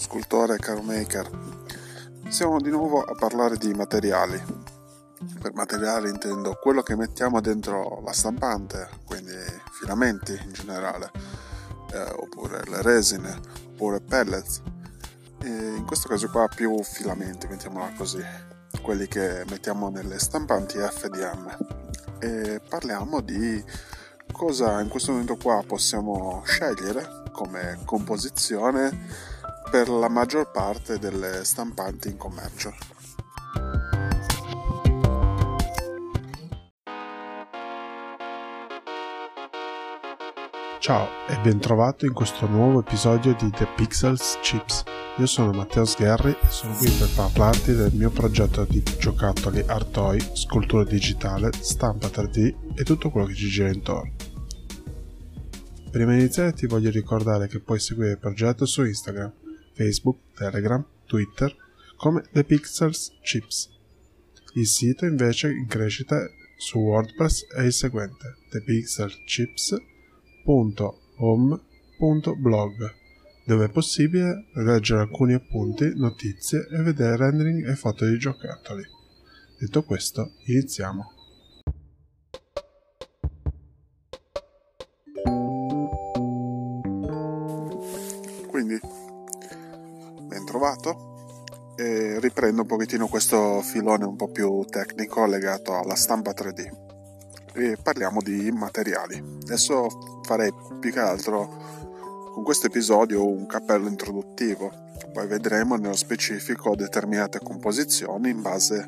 scultore caro maker. Siamo di nuovo a parlare di materiali. Per materiali intendo quello che mettiamo dentro la stampante, quindi filamenti in generale, eh, oppure le resine, oppure pellets. E in questo caso qua più filamenti, mettiamola così, quelli che mettiamo nelle stampanti FDM. E parliamo di cosa in questo momento qua possiamo scegliere come composizione per la maggior parte delle stampanti in commercio. Ciao e ben trovato in questo nuovo episodio di The Pixels Chips. Io sono Matteo Sgherri e sono qui per parlarti del mio progetto di giocattoli art toy, scultura digitale, stampa 3D e tutto quello che ci gira intorno. Prima di iniziare ti voglio ricordare che puoi seguire il progetto su Instagram Facebook, Telegram, Twitter come The Pixels Chips. Il sito invece in crescita su WordPress è il seguente thepixelchips.home.blog dove è possibile leggere alcuni appunti, notizie e vedere rendering e foto di giocattoli. Detto questo, iniziamo. Trovato e riprendo un pochettino questo filone un po' più tecnico legato alla stampa 3D e parliamo di materiali. Adesso farei più che altro con questo episodio un cappello introduttivo, poi vedremo nello specifico determinate composizioni in base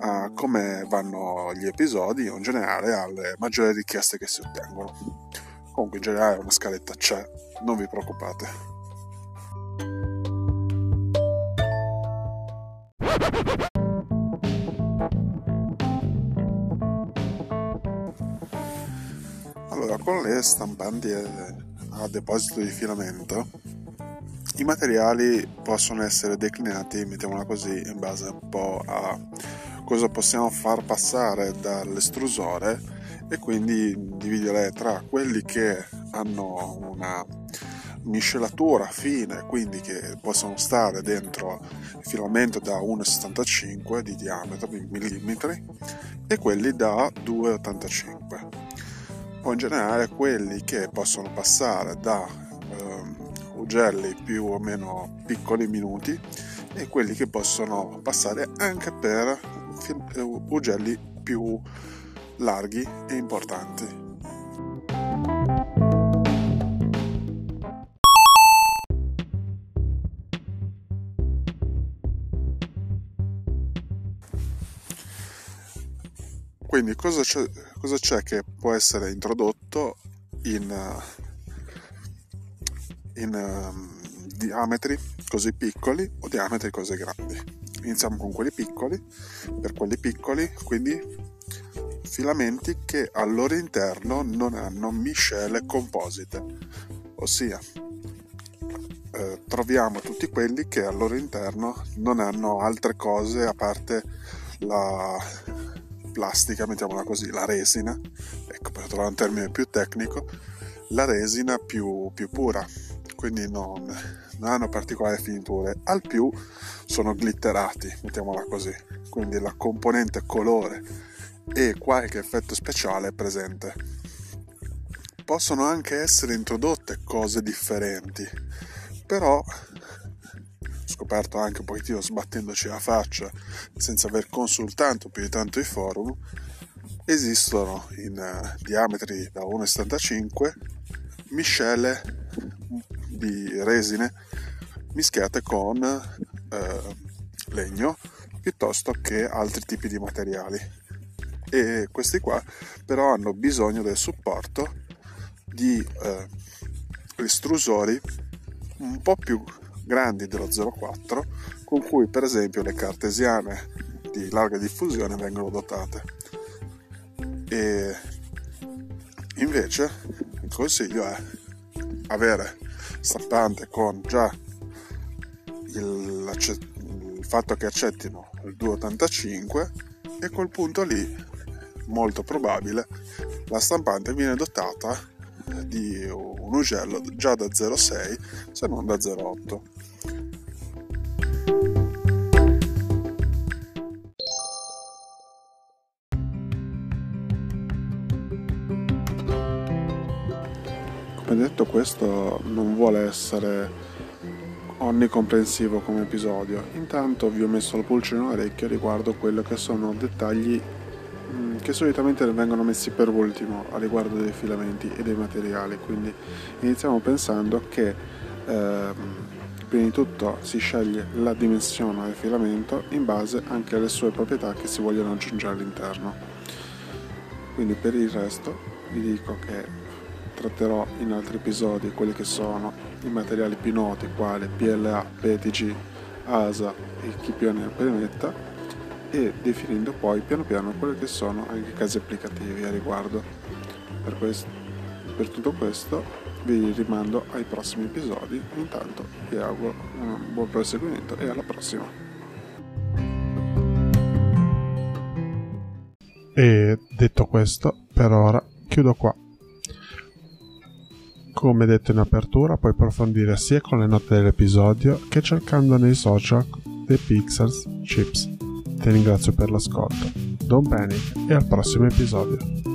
a come vanno gli episodi o in generale alle maggiori richieste che si ottengono. Comunque in generale una scaletta c'è, non vi preoccupate. Allora, con le stampanti a deposito di filamento, i materiali possono essere declinati, mettiamola così, in base un po' a cosa possiamo far passare dall'estrusore e quindi dividere tra quelli che hanno una miscelatura fine, quindi che possono stare dentro il filamento da 1,75 di diametro, di millimetri, e quelli da 2,85. O in generale quelli che possono passare da um, ugelli più o meno piccoli minuti e quelli che possono passare anche per ugelli più larghi e importanti. Quindi cosa c'è, cosa c'è, che può essere introdotto in, in um, diametri così piccoli o diametri così grandi? Iniziamo con quelli piccoli, per quelli piccoli quindi filamenti che al loro interno non hanno miscele composite, ossia eh, troviamo tutti quelli che al loro interno non hanno altre cose a parte la, plastica, mettiamola così, la resina, ecco per trovare un termine più tecnico, la resina più, più pura, quindi non, non, hanno particolari finiture, al più sono glitterati, mettiamola così, quindi la componente colore e qualche effetto speciale è presente. Possono anche essere introdotte cose differenti, però scoperto anche un pochettino sbattendoci la faccia senza aver consultato più di tanto i forum, esistono in uh, diametri da 1,75 miscele di resine mischiate con uh, legno piuttosto che altri tipi di materiali. E questi qua però hanno bisogno del supporto di uh, estrusori un po' più grandi dello 0,4 con cui per esempio le cartesiane di larga diffusione vengono dotate. E invece il consiglio è avere stampante con già il, il fatto che accettino il 285 e a quel punto lì molto probabile la stampante viene dotata di un ugello già da 0,6 se non da 0,8. Come detto questo non vuole essere onnicomprensivo come episodio, intanto vi ho messo la il in orecchio riguardo quello che sono dettagli che solitamente vengono messi per ultimo a riguardo dei filamenti e dei materiali, quindi iniziamo pensando che ehm, prima di tutto si sceglie la dimensione del filamento in base anche alle sue proprietà che si vogliono aggiungere all'interno. Quindi per il resto vi dico che tratterò in altri episodi quelli che sono i materiali più noti quali PLA, PETG, ASA e chi più ne permetta e definendo poi piano piano quelli che sono anche i casi applicativi a riguardo. Per, questo, per tutto questo vi rimando ai prossimi episodi, intanto vi auguro un buon proseguimento e alla prossima. E detto questo, per ora chiudo qua. Come detto in apertura, puoi approfondire sia con le note dell'episodio che cercando nei social The Pixels Chips. Ti ringrazio per l'ascolto. Don't panic e al prossimo episodio.